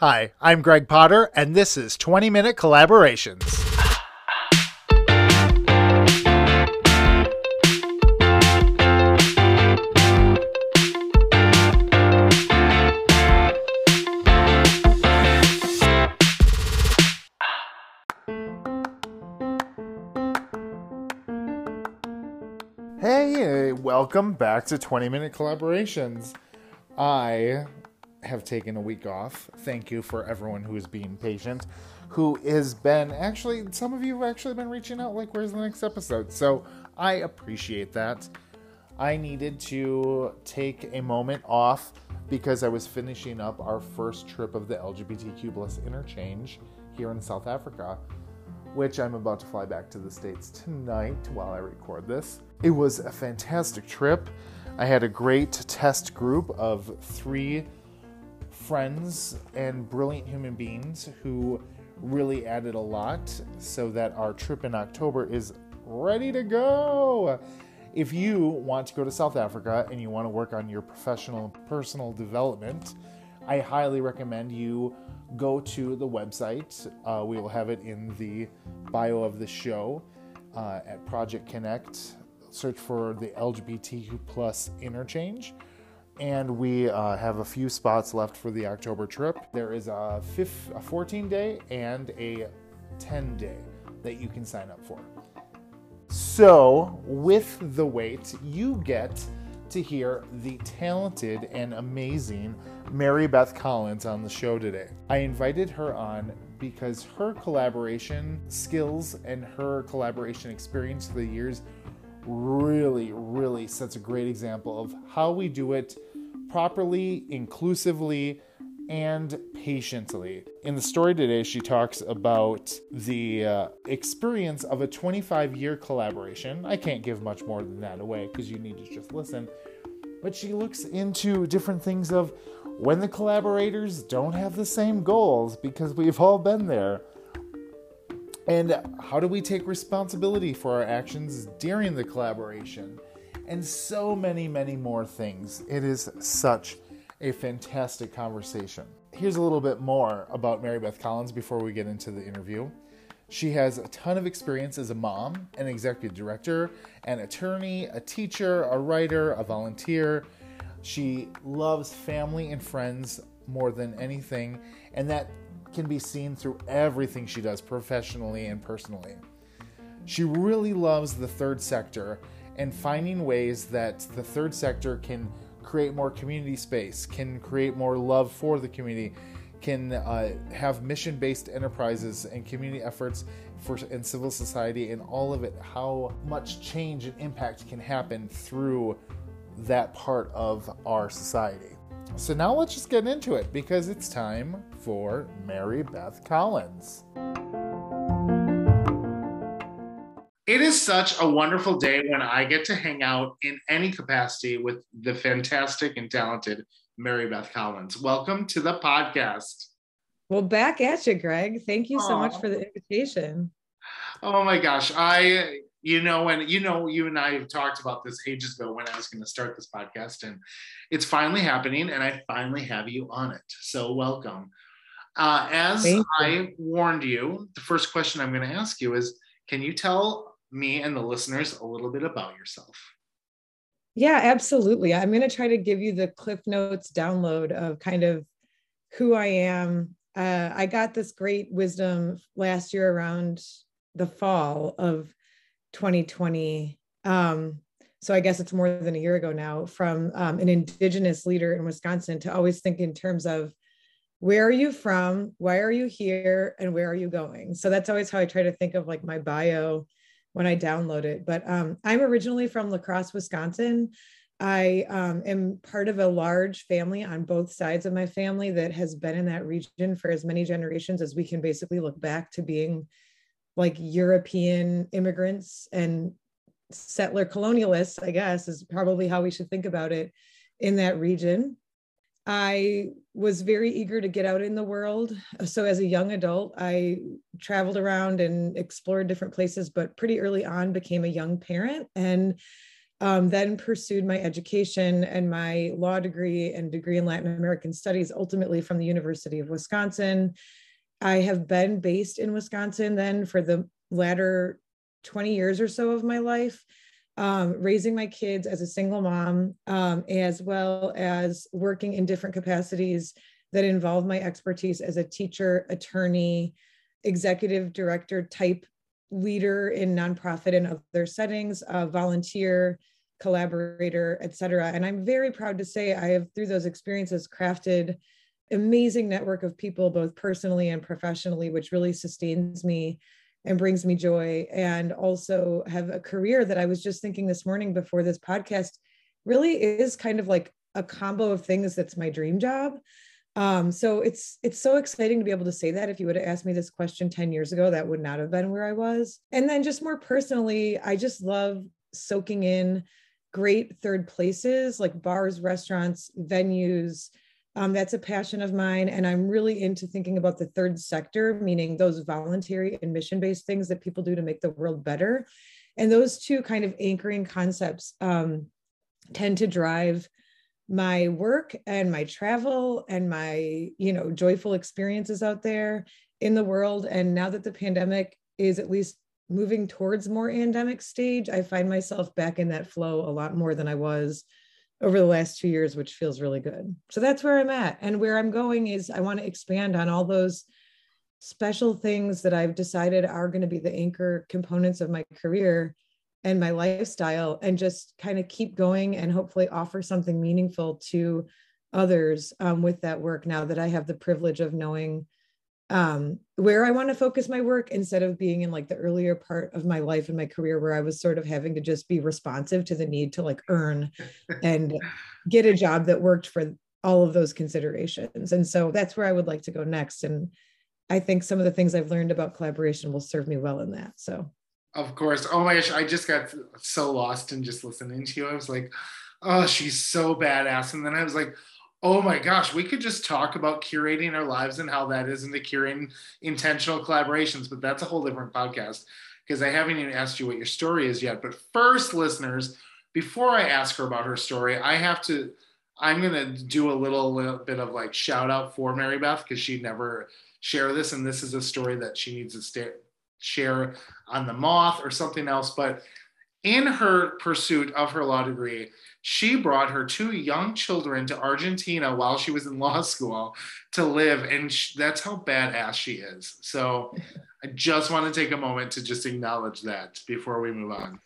Hi, I'm Gregg Potter, and this is 20 Minute Collaborations. Hey, welcome back to 20 Minute Collaborations. I have taken a week off. Thank you for everyone who is being patient, who has been actually, some of you have actually been reaching out, like, where's the next episode? So I appreciate that. I needed to take a moment off because I was finishing up our first trip of the LGBTQ plus interchange here in South Africa, which I'm about to fly back to the States tonight while I record this. It was a fantastic trip. I had a great test group of three friends and brilliant human beings who really added a lot so that our trip in October is ready to go. If you want to go to South Africa and you want to work on your professional and personal development, I highly recommend you go to the website. Uh, we will have it in the bio of the show uh, at Project Kinect. Search for the LGBTQ plus interchange and we uh, have a few spots left for the October trip. There is a, a 14 day and a 10 day that you can sign up for. So, with the wait, you get to hear the talented and amazing Mary Beth Collins on the show today. I invited her on because her collaboration skills and her collaboration experience for the years really, really sets a great example of how we do it properly, inclusively, and patiently. In the story today, she talks about the uh, experience of a 25 year collaboration. I can't give much more than that away because you need to just listen. But she looks into different things of when the collaborators don't have the same goals because we've all been there. And how do we take responsibility for our actions during the collaboration? And so many, many more things. It is such a fantastic conversation. Here's a little bit more about Mary Beth Collins before we get into the interview. She has a ton of experience as a mom, an executive director, an attorney, a teacher, a writer, a volunteer. She loves family and friends more than anything, and that can be seen through everything she does professionally and personally. She really loves the third sector and finding ways that the third sector can create more community space, can create more love for the community, can uh, have mission based enterprises and community efforts for in civil society and all of it, how much change and impact can happen through that part of our society. So now let's just get into it because it's time for Mary Beth Collins. It is such a wonderful day when I get to hang out in any capacity with the fantastic and talented Mary Beth Collins. Welcome to the podcast. Well, back at you, Gregg. Thank you so Aww. much for the invitation. Oh my gosh. I, you know, and you know, you and I have talked about this ages ago when I was going to start this podcast, and it's finally happening, and I finally have you on it. So, welcome. Uh, as I warned you, the first question I'm going to ask you is Can you tell me and the listeners a little bit about yourself. Yeah, absolutely. I'm going to try to give you the Cliff Notes download of kind of who I am. Uh, I got this great wisdom last year around the fall of 2020. Um, so I guess it's more than a year ago now from um, an indigenous leader in Wisconsin to always think in terms of where are you from, why are you here, and where are you going? So that's always how I try to think of like my bio when I download it. But um, I'm originally from La Crosse, Wisconsin. I um, am part of a large family on both sides of my family that has been in that region for as many generations as we can basically look back to being like European immigrants and settler colonialists, I guess, is probably how we should think about it in that region. I was very eager to get out in the world. So, as a young adult, I traveled around and explored different places, but pretty early on became a young parent and Um, then pursued my education and my law degree and degree in Latin American studies, ultimately from the University of Wisconsin. I have been based in Wisconsin then for the latter 20 years or so of my life, um, raising my kids as a single mom, um, as well as working in different capacities that involve my expertise as a teacher, attorney, executive director type leader in nonprofit and other settings, volunteer, collaborator, et cetera. And I'm very proud to say I have, through those experiences, crafted amazing network of people, both personally and professionally, which really sustains me and brings me joy. And also have a career that I was just thinking this morning before this podcast really is kind of like a combo of things that's my dream job. Um, so it's it's so exciting to be able to say that. If you would have asked me this question 10 years ago, that would not have been where I was. And then just more personally, I just love soaking in great third places like bars, restaurants, venues. Um, that's a passion of mine. And I'm really into thinking about the third sector, meaning those voluntary and mission based things that people do to make the world better. And those two kind of anchoring concepts um, tend to drive my work and my travel and my you know joyful experiences out there in the world and now that the pandemic is at least moving towards more endemic stage i find myself back in that flow a lot more than i was over the last two years which feels really good. So that's where i'm at. And where i'm going is i want to expand on all those special things that i've decided are going to be the anchor components of my career and my lifestyle and just kind of keep going and hopefully offer something meaningful to others um, with that work now that I have the privilege of knowing um, where I want to focus my work instead of being in like the earlier part of my life and my career where I was sort of having to just be responsive to the need to like earn and get a job that worked for all of those considerations. And so that's where I would like to go next. And I think some of the things I've learned about collaboration will serve me well in that. So of course. Oh my gosh, I just got so lost in just listening to you. I was like, oh, she's so badass. And then I was like, oh my gosh, we could just talk about curating our lives and how that is into curating intentional collaborations, but that's a whole different podcast because I haven't even asked you what your story is yet. But first, listeners, before I ask her about her story, I have to, I'm going to do a little, little bit of like shout out for Mary Beth because she never share this. And this is a story that she needs to stay, share on the moth or something else. But in her pursuit of her law degree, she brought her two young children to Argentina while she was in law school to live. And that's how badass she is. So I just want to take a moment to just acknowledge that before we move on.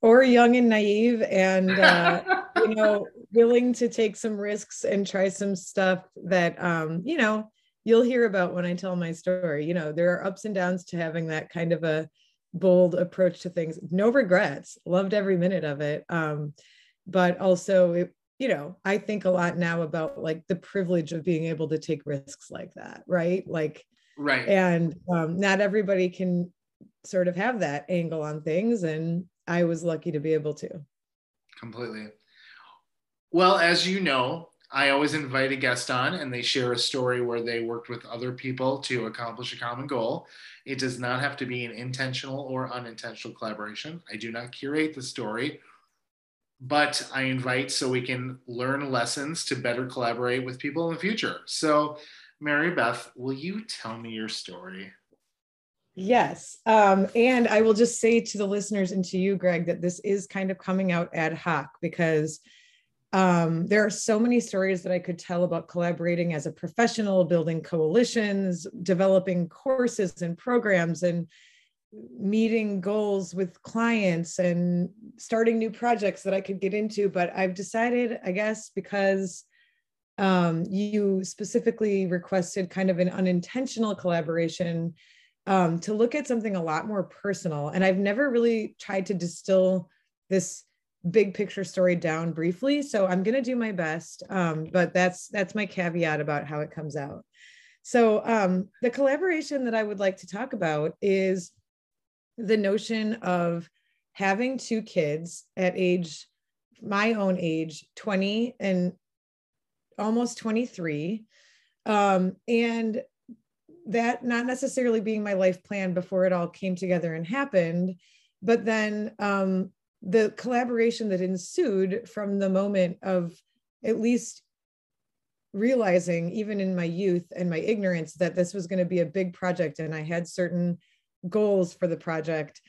Or young and naive and, uh, you know, willing to take some risks and try some stuff that, um, you know, you'll hear about when I tell my story. You know, there are ups and downs to having that kind of a bold approach to things. No regrets. Loved every minute of it. Um, but also it, you know, I think a lot now about like the privilege of being able to take risks like that, right? Like right. And um, not everybody can sort of have that angle on things. And I was lucky to be able to. Completely. Well, as you know, I always invite a guest on and they share a story where they worked with other people to accomplish a common goal. It does not have to be an intentional or unintentional collaboration. I do not curate the story, but I invite so we can learn lessons to better collaborate with people in the future. So, Mary Beth, will you tell me your story? Yes. Um, and I will just say to the listeners and to you, Gregg, that this is kind of coming out ad hoc because um, there are so many stories that I could tell about collaborating as a professional, building coalitions, developing courses and programs, and meeting goals with clients and starting new projects that I could get into. But I've decided, I guess, because um, you specifically requested kind of an unintentional collaboration um, to look at something a lot more personal. And I've never really tried to distill this big picture story down briefly. So i'm going to do my best um, but that's that's my caveat about how it comes out. So um, the collaboration that i would like to talk about is the notion of having two kids at age my own age 20 and almost 23 um, and that not necessarily being my life plan before it all came together and happened but then um, the collaboration that ensued from the moment of at least realizing even in my youth and my ignorance that this was going to be a big project and i had certain goals for the project.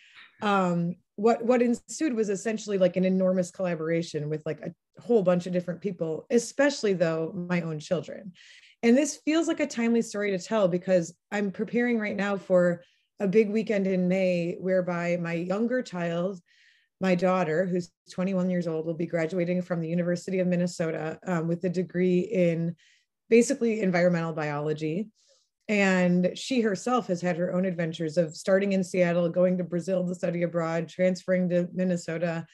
Um, what what ensued was essentially like an enormous collaboration with like a whole bunch of different people especially though my own children. And this feels like a timely story to tell because i'm preparing right now for a big weekend in may whereby my younger child my daughter who's 21 years old will be graduating from the university of minnesota um, with a degree in basically environmental biology and she herself has had her own adventures of starting in Seattle, going to Brazil to study abroad, transferring to Minnesota,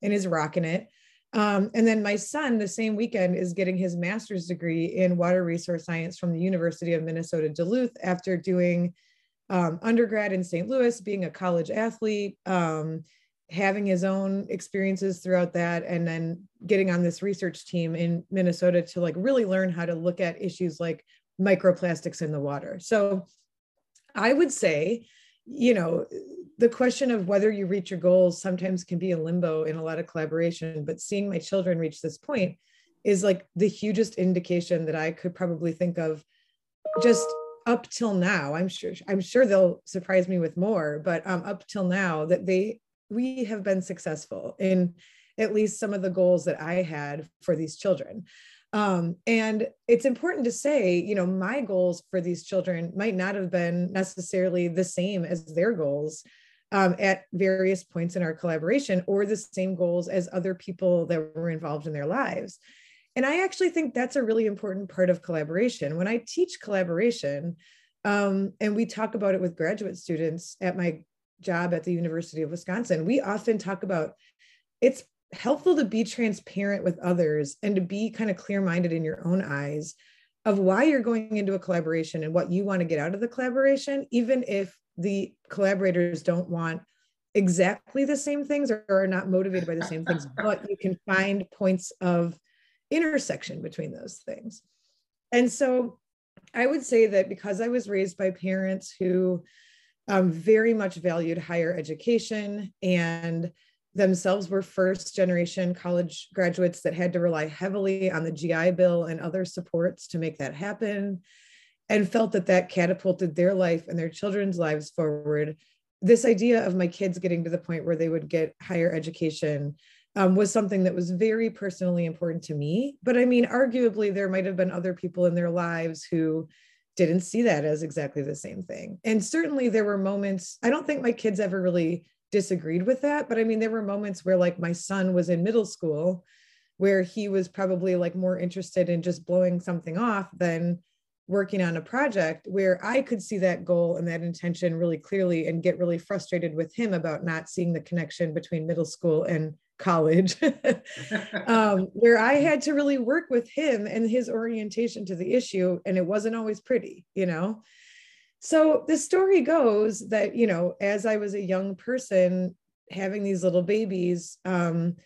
and is rocking it. Um, and then my son, the same weekend, is getting his master's degree in water resource science from the University of Minnesota Duluth after doing um, undergrad in St. Louis, being a college athlete, um, having his own experiences throughout that, and then getting on this research team in Minnesota to like really learn how to look at issues like microplastics in the water. So I would say, you know, the question of whether you reach your goals sometimes can be a limbo in a lot of collaboration, but seeing my children reach this point is like the hugest indication that I could probably think of just up till now. I'm sure I'm sure they'll surprise me with more, but um, up till now that they we have been successful in at least some of the goals that I had for these children. Um, and it's important to say, you know, my goals for these children might not have been necessarily the same as their goals um, at various points in our collaboration or the same goals as other people that were involved in their lives. And I actually think that's a really important part of collaboration. When I teach collaboration, um, and we talk about it with graduate students at my job at the University of Wisconsin, we often talk about it's helpful to be transparent with others and to be kind of clear minded in your own eyes of why you're going into a collaboration and what you want to get out of the collaboration, even if the collaborators don't want exactly the same things or are not motivated by the same things, but you can find points of intersection between those things. And so I would say that because I was raised by parents who um, very much valued higher education and themselves were first generation college graduates that had to rely heavily on the GI Bill and other supports to make that happen, and felt that that catapulted their life and their children's lives forward. This idea of my kids getting to the point where they would get higher education um, was something that was very personally important to me. But I mean, arguably, there might have been other people in their lives who didn't see that as exactly the same thing. And certainly there were moments, I don't think my kids ever really disagreed with that but i mean there were moments where like my son was in middle school where he was probably like more interested in just blowing something off than working on a project where i could see that goal and that intention really clearly and get really frustrated with him about not seeing the connection between middle school and college um, where i had to really work with him and his orientation to the issue and it wasn't always pretty you know so the story goes that, you know, as I was a young person having these little babies, um,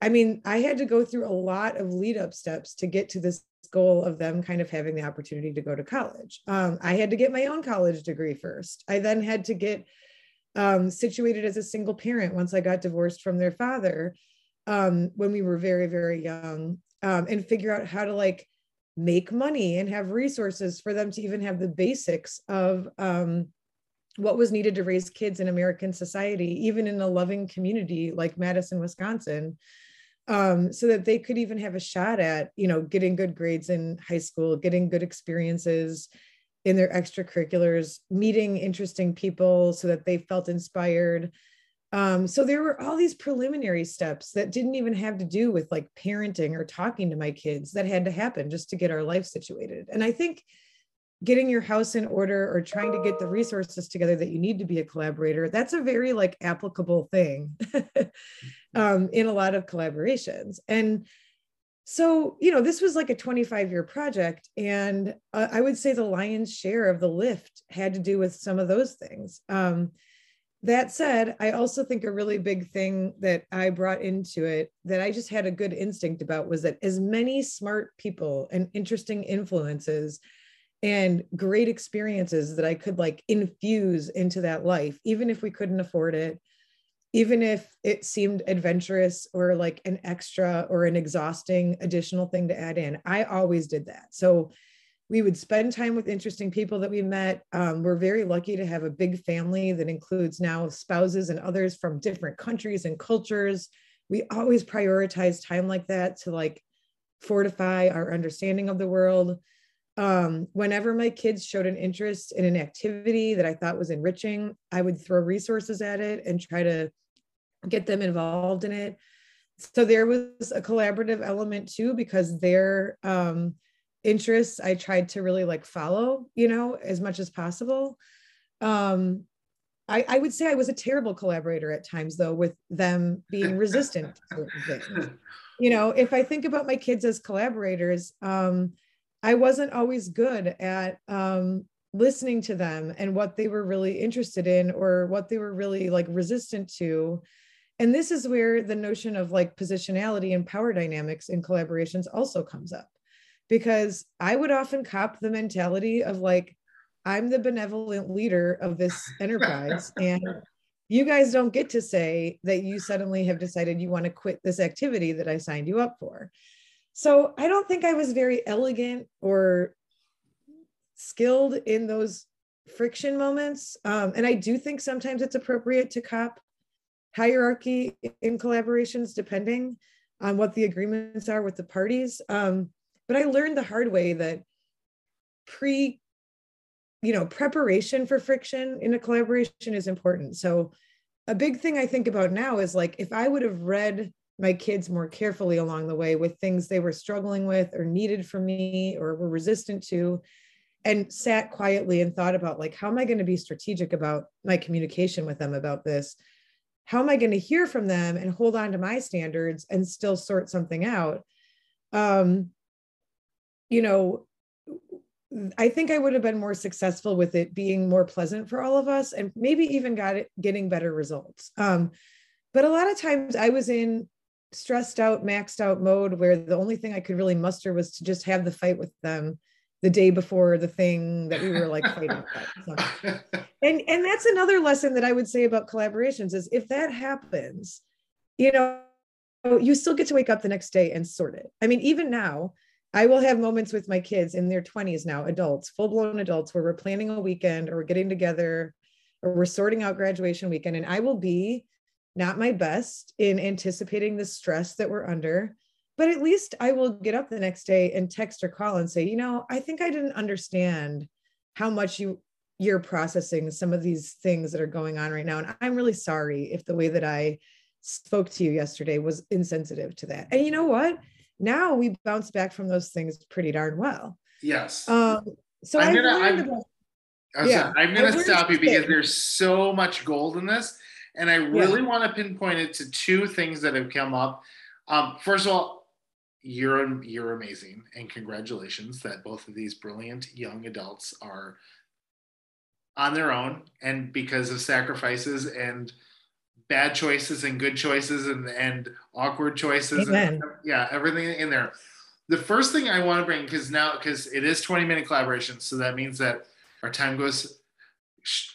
I mean, I had to go through a lot of lead up steps to get to this goal of them kind of having the opportunity to go to college. Um, I had to get my own college degree first. I then had to get um, situated as a single parent once I got divorced from their father um, when we were very, very young um, and figure out how to like make money and have resources for them to even have the basics of um, what was needed to raise kids in American society, even in a loving community like Madison, Wisconsin, um, so that they could even have a shot at, you know, getting good grades in high school, getting good experiences in their extracurriculars, meeting interesting people so that they felt inspired, um, so there were all these preliminary steps that didn't even have to do with like parenting or talking to my kids that had to happen just to get our life situated. And I think getting your house in order or trying to get the resources together that you need to be a collaborator, that's a very like applicable thing um, in a lot of collaborations. And so, you know, this was like a 25 year project. And uh, I would say the lion's share of the lift had to do with some of those things. Um, that said, I also think a really big thing that I brought into it that I just had a good instinct about was that as many smart people and interesting influences and great experiences that I could like infuse into that life, even if we couldn't afford it, even if it seemed adventurous or like an extra or an exhausting additional thing to add in. I always did that. So we would spend time with interesting people that we met. Um, we're very lucky to have a big family that includes now spouses and others from different countries and cultures. We always prioritize time like that to like fortify our understanding of the world. Um, whenever my kids showed an interest in an activity that I thought was enriching, I would throw resources at it and try to get them involved in it. So there was a collaborative element too, because their um, interests I tried to really like follow, you know, as much as possible. Um, I, I would say I was a terrible collaborator at times, though, with them being resistant to certain things. You know, if I think about my kids as collaborators, um, I wasn't always good at um, listening to them and what they were really interested in or what they were really like resistant to. And this is where the notion of like positionality and power dynamics in collaborations also comes up because I would often cop the mentality of like, I'm the benevolent leader of this enterprise. and you guys don't get to say that you suddenly have decided you want to quit this activity that I signed you up for. So I don't think I was very elegant or skilled in those friction moments. Um, and I do think sometimes it's appropriate to cop hierarchy in collaborations, depending on what the agreements are with the parties. Um, but I learned the hard way that pre, you know, preparation for friction in a collaboration is important. So a big thing I think about now is like if I would have read my kids more carefully along the way with things they were struggling with or needed from me or were resistant to and sat quietly and thought about like how am i going to be strategic about my communication with them about this how am i going to hear from them and hold on to my standards and still sort something out um, you know, I think I would have been more successful with it being more pleasant for all of us and maybe even got it getting better results. Um, but a lot of times I was in stressed out, maxed out mode where the only thing I could really muster was to just have the fight with them the day before the thing that we were like fighting about. So, and and that's another lesson that I would say about collaborations is if that happens, you know, you still get to wake up the next day and sort it. I mean, even now, I will have moments with my kids in their 20s now, adults, full blown adults, where we're planning a weekend or we're getting together or we're sorting out graduation weekend. And I will be not my best in anticipating the stress that we're under. But at least I will get up the next day and text or call and say, you know, I think I didn't understand how much you you're processing some of these things that are going on right now. And I'm really sorry if the way that I spoke to you yesterday was insensitive to that. And you know what? now we bounce back from those things pretty darn well. Yes. Um, so I'm gonna, I'm, about, yeah, I'm gonna stop you because there's so much gold in this, and I really yeah. want to pinpoint it to two things that have come up. Um, first of all, you're you're amazing, and congratulations that both of these brilliant young adults are on their own, and because of sacrifices and bad choices and good choices and, and awkward choices. And, yeah, everything in there. The first thing I want to bring, because now, because it is 20 minute collaboration, so that means that our time goes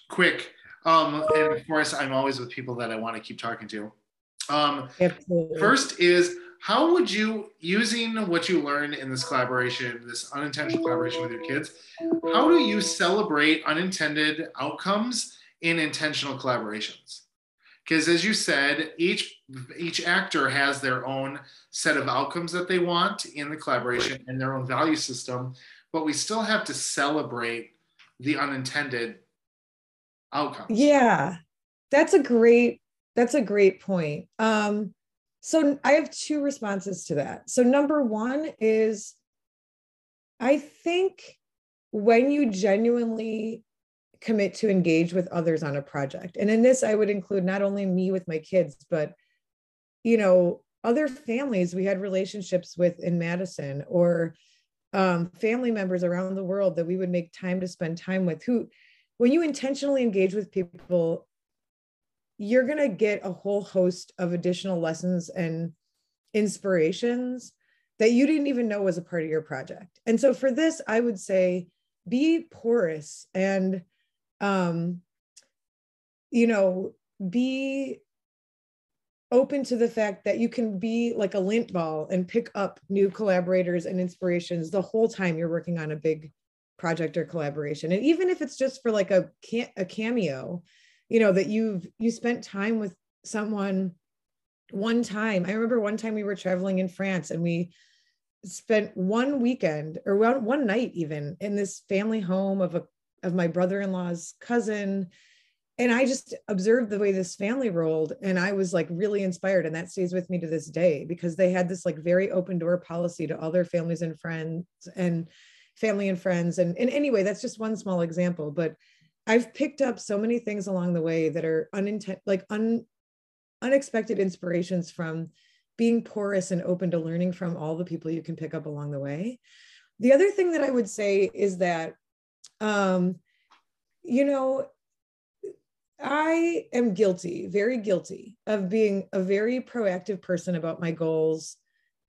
quick. Um, and of course, I'm always with people that I want to keep talking to. Um, first is how would you, using what you learned in this collaboration, this unintentional collaboration with your kids, how do you celebrate unintended outcomes in intentional collaborations? because as you said each each actor has their own set of outcomes that they want in the collaboration and their own value system but we still have to celebrate the unintended outcomes yeah that's a great that's a great point um so i have two responses to that so number one is i think when you genuinely commit to engage with others on a project. And in this, I would include not only me with my kids, but, you know, other families we had relationships with in Madison or um, family members around the world that we would make time to spend time with who, when you intentionally engage with people, you're going to get a whole host of additional lessons and inspirations that you didn't even know was a part of your project. And so for this, I would say be porous and um, you know, be open to the fact that you can be like a lint ball and pick up new collaborators and inspirations the whole time you're working on a big project or collaboration. And even if it's just for like a a cameo you know that you've you spent time with someone one time. I remember one time we were traveling in france and we spent one weekend or one, one night even in this family home of a of my brother-in-law's cousin. And I just observed the way this family rolled and I was like really inspired. And that stays with me to this day because they had this like very open door policy to all their families and friends and family and friends and, and anyway that's just one small example but I've picked up so many things along the way that are unintent like un, unexpected inspirations from being porous and open to learning from all the people you can pick up along the way. The other thing that I would say is that um you know I am guilty, very guilty of being a very proactive person about my goals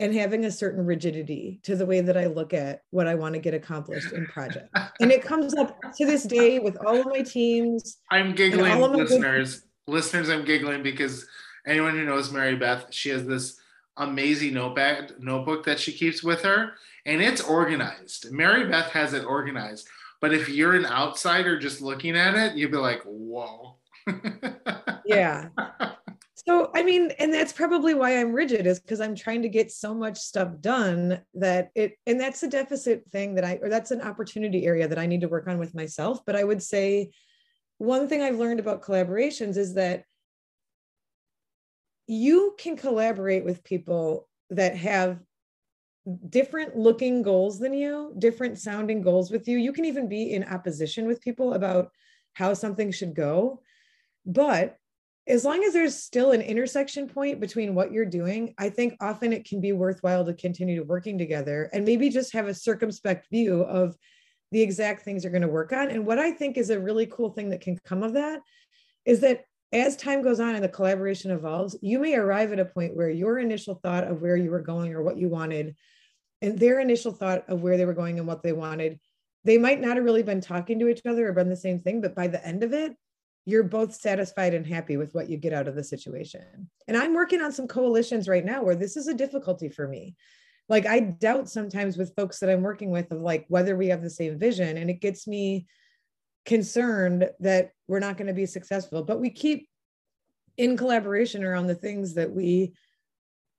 and having a certain rigidity to the way that I look at what I want to get accomplished in projects. and it comes up to this day with all of my teams. I'm giggling, listeners. Good- listeners, I'm giggling because anyone who knows Mary Beth, she has this amazing notebook notebook that she keeps with her, and it's organized. Mary Beth has it organized. But if you're an outsider just looking at it, you'd be like, whoa yeah. So, I mean, and that's probably why I'm rigid is because I'm trying to get so much stuff done that it, and that's a deficit thing that I, or that's an opportunity area that I need to work on with myself. But I would say one thing I've learned about collaborations is that you can collaborate with people that have different looking goals than you, different sounding goals with you. You can even be in opposition with people about how something should go. But as long as there's still an intersection point between what you're doing, I think often it can be worthwhile to continue to working together and maybe just have a circumspect view of the exact things you're going to work on. And what I think is a really cool thing that can come of that is that as time goes on and the collaboration evolves, you may arrive at a point where your initial thought of where you were going or what you wanted, and their initial thought of where they were going and what they wanted, they might not have really been talking to each other or been the same thing, but by the end of it, you're both satisfied and happy with what you get out of the situation. And I'm working on some coalitions right now where this is a difficulty for me. Like I doubt sometimes with folks that I'm working with of like whether we have the same vision and it gets me concerned that we're not going to be successful, but we keep in collaboration around the things that we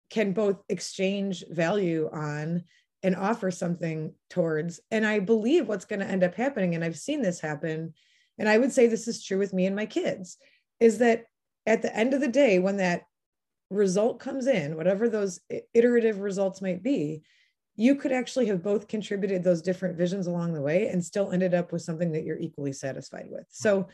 can both exchange value on and offer something towards. And I believe what's going to end up happening and I've seen this happen and I would say this is true with me and my kids, is that at the end of the day, when that result comes in, whatever those iterative results might be, you could actually have both contributed those different visions along the way and still ended up with something that you're equally satisfied with. So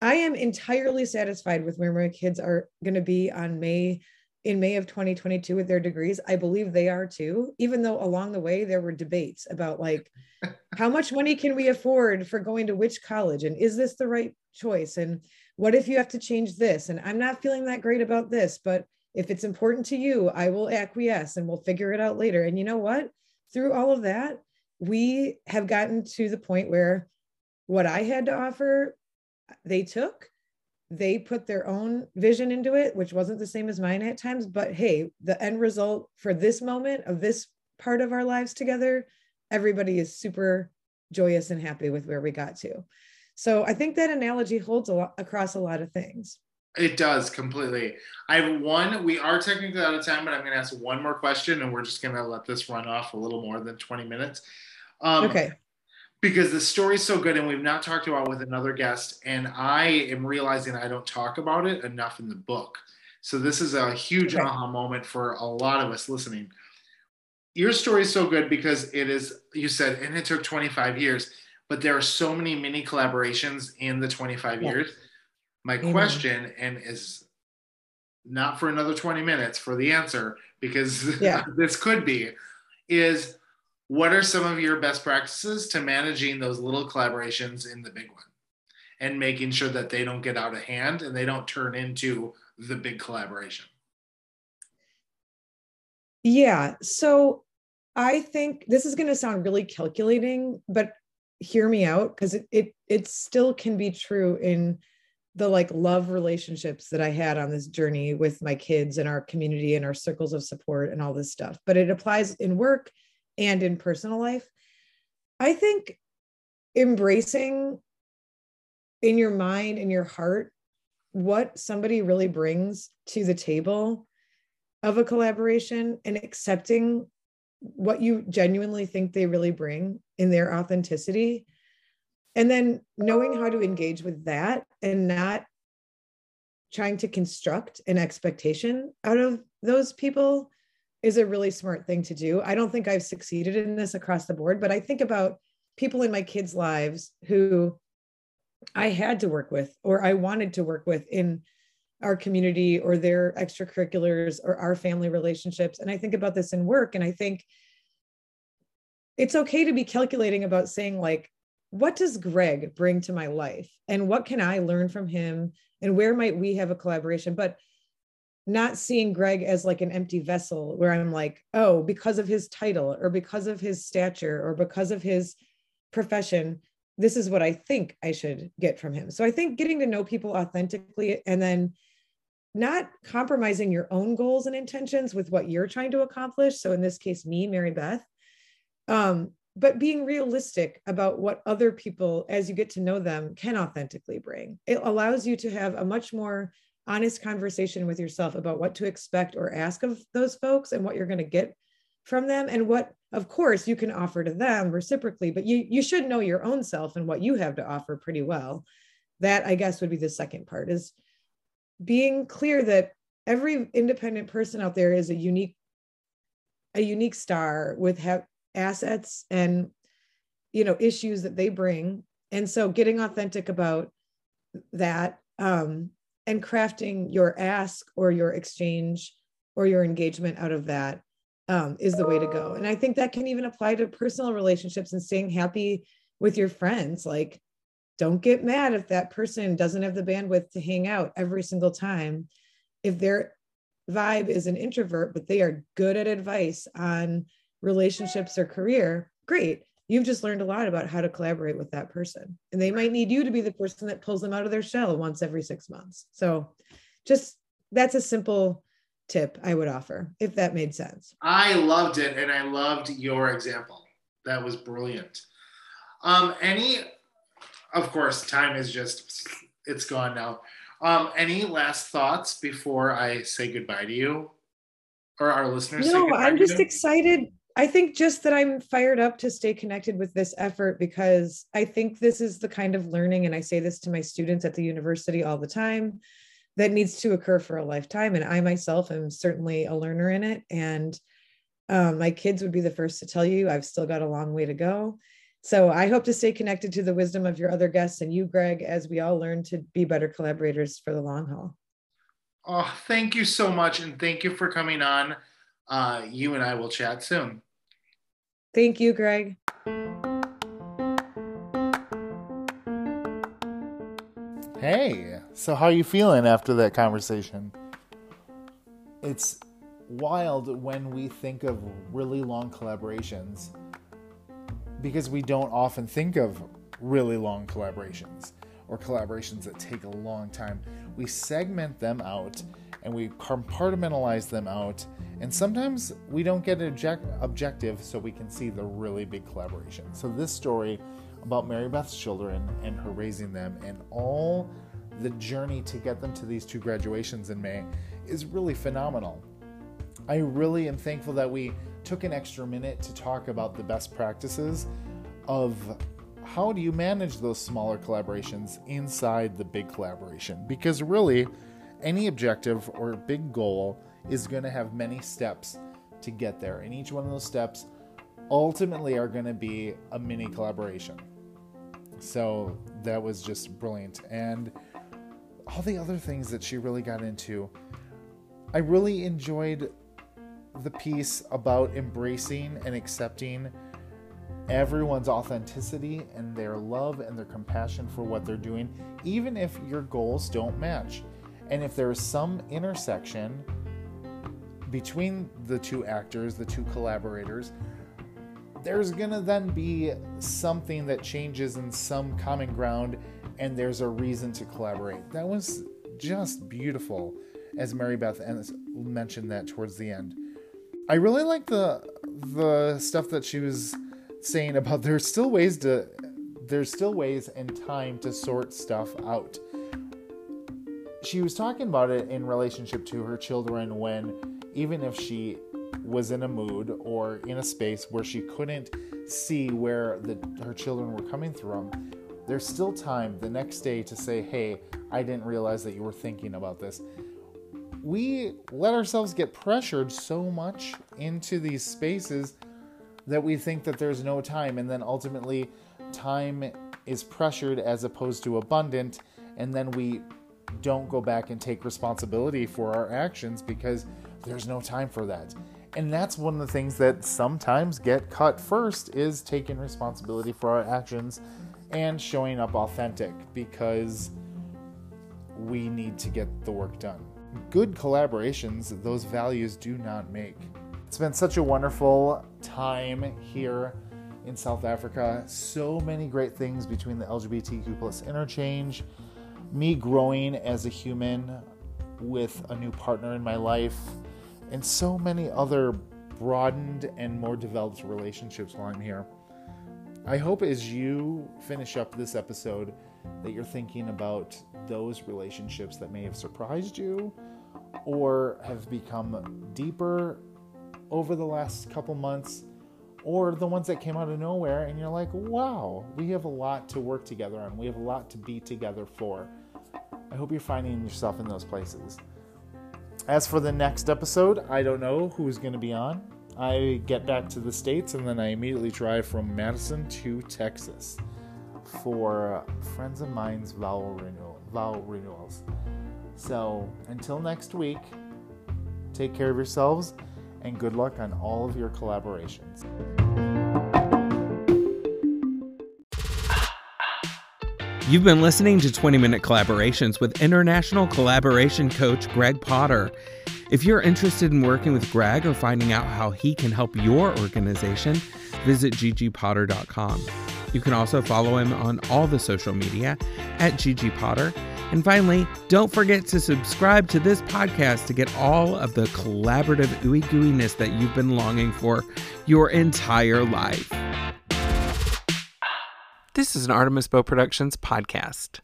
I am entirely satisfied with where my kids are going to be on May in May of 2022 with their degrees. I believe they are too, even though along the way there were debates about like how much money can we afford for going to which college and is this the right choice and what if you have to change this and I'm not feeling that great about this, but if it's important to you, I will acquiesce and we'll figure it out later. And you know what? Through all of that, we have gotten to the point where what I had to offer, they took they put their own vision into it, which wasn't the same as mine at times. But hey, the end result for this moment of this part of our lives together, everybody is super joyous and happy with where we got to. So I think that analogy holds a lot across a lot of things. It does completely. I have one. We are technically out of time, but I'm going to ask one more question, and we're just going to let this run off a little more than 20 minutes. Um, okay because the story's so good and we've not talked about with another guest and i am realizing i don't talk about it enough in the book so this is a huge okay. aha moment for a lot of us listening your story is so good because it is you said and it took 25 years but there are so many mini collaborations in the 25 yeah. years my question and is not for another 20 minutes for the answer because yeah. this could be is what are some of your best practices to managing those little collaborations in the big one and making sure that they don't get out of hand and they don't turn into the big collaboration yeah so i think this is going to sound really calculating but hear me out because it, it it still can be true in the like love relationships that I had on this journey with my kids and our community and our circles of support and all this stuff. But it applies in work and in personal life. I think embracing in your mind and your heart what somebody really brings to the table of a collaboration and accepting what you genuinely think they really bring in their authenticity and then knowing how to engage with that and not trying to construct an expectation out of those people is a really smart thing to do. I don't think I've succeeded in this across the board, but I think about people in my kids' lives who I had to work with or I wanted to work with in our community or their extracurriculars or our family relationships. And I think about this in work and I think it's okay to be calculating about saying, like, what does Gregg bring to my life? And what can I learn from him? And where might we have a collaboration? But not seeing Gregg as like an empty vessel where I'm like, oh, because of his title or because of his stature or because of his profession, this is what I think I should get from him. So I think getting to know people authentically and then not compromising your own goals and intentions with what you're trying to accomplish. So in this case, me, Mary Beth, um, but being realistic about what other people as you get to know them can authentically bring it allows you to have a much more honest conversation with yourself about what to expect or ask of those folks and what you're going to get from them and what of course you can offer to them reciprocally but you you should know your own self and what you have to offer pretty well. That i guess would be the second part is being clear that every independent person out there is a unique a unique star with have assets and you know issues that they bring. And so getting authentic about that um, and crafting your ask or your exchange or your engagement out of that um, is the way to go. And i think that can even apply to personal relationships and staying happy with your friends. Like don't get mad if that person doesn't have the bandwidth to hang out every single time. If their vibe is an introvert but they are good at advice on relationships or career, great. You've just learned a lot about how to collaborate with that person. And they might need you to be the person that pulls them out of their shell once every six months. So just that's a simple tip I would offer, if that made sense. I loved it. And I loved your example. That was brilliant. Um, any, of course, time is just, it's gone now. Um, any last thoughts before I say goodbye to you or our listeners? No, I'm just excited I think just that I'm fired up to stay connected with this effort because I think this is the kind of learning, and I say this to my students at the university all the time, that needs to occur for a lifetime. And I myself am certainly a learner in it. And um, my kids would be the first to tell you I've still got a long way to go. So I hope to stay connected to the wisdom of your other guests and you, Gregg, as we all learn to be better collaborators for the long haul. Oh, thank you so much. And thank you for coming on uh, you and I will chat soon. Thank you, Gregg. Hey, so how are you feeling after that conversation? It's wild when we think of really long collaborations because we don't often think of really long collaborations or collaborations that take a long time. We segment them out and we compartmentalize them out. And sometimes we don't get object- objective so we can see the really big collaboration. So, this story about Mary Beth's children and her raising them and all the journey to get them to these two graduations in May is really phenomenal. I really am thankful that we took an extra minute to talk about the best practices of how do you manage those smaller collaborations inside the big collaboration because really any objective or big goal is going to have many steps to get there. And each one of those steps ultimately are going to be a mini collaboration. So that was just brilliant. And all the other things that she really got into, I really enjoyed the piece about embracing and accepting everyone's authenticity and their love and their compassion for what they're doing, even if your goals don't match. And if there is some intersection between the two actors, the two collaborators, there's gonna then be something that changes in some common ground and there's a reason to collaborate. That was just beautiful as Mary Beth mentioned that towards the end. I really like the the stuff that she was saying about there's still ways to there's still ways and time to sort stuff out. She was talking about it in relationship to her children when even if she was in a mood or in a space where she couldn't see where the, her children were coming from, there's still time the next day to say, Hey, I didn't realize that you were thinking about this. We let ourselves get pressured so much into these spaces that we think that there's no time, and then ultimately, time is pressured as opposed to abundant, and then we don't go back and take responsibility for our actions because there's no time for that. And that's one of the things that sometimes get cut first is taking responsibility for our actions and showing up authentic because we need to get the work done. Good collaborations, those values do not make. It's been such a wonderful time here in South Africa. So many great things between the LGBTQ plus interchange, me growing as a human with a new partner in my life, and so many other broadened and more developed relationships while I'm here. I hope as you finish up this episode that you're thinking about those relationships that may have surprised you or have become deeper over the last couple months or the ones that came out of nowhere and you're like, wow, we have a lot to work together on. We have a lot to be together for. I hope you're finding yourself in those places. As for the next episode, I don't know who's going to be on. I get back to the States and then I immediately drive from Madison to Texas for friends of mine's vowel renewal vowel renewals. So until next week, take care of yourselves and good luck on all of your collaborations. You've been listening to 20 Minute Collaborations with international collaboration coach Gregg Potter. If you're interested in working with Gregg or finding out how he can help your organization, visit ggpotter.com. You can also follow him on all the social media at ggpotter. And finally, don't forget to subscribe to this podcast to get all of the collaborative ooey gooiness that you've been longing for your entire life. This is an Artemis Bow Productions podcast.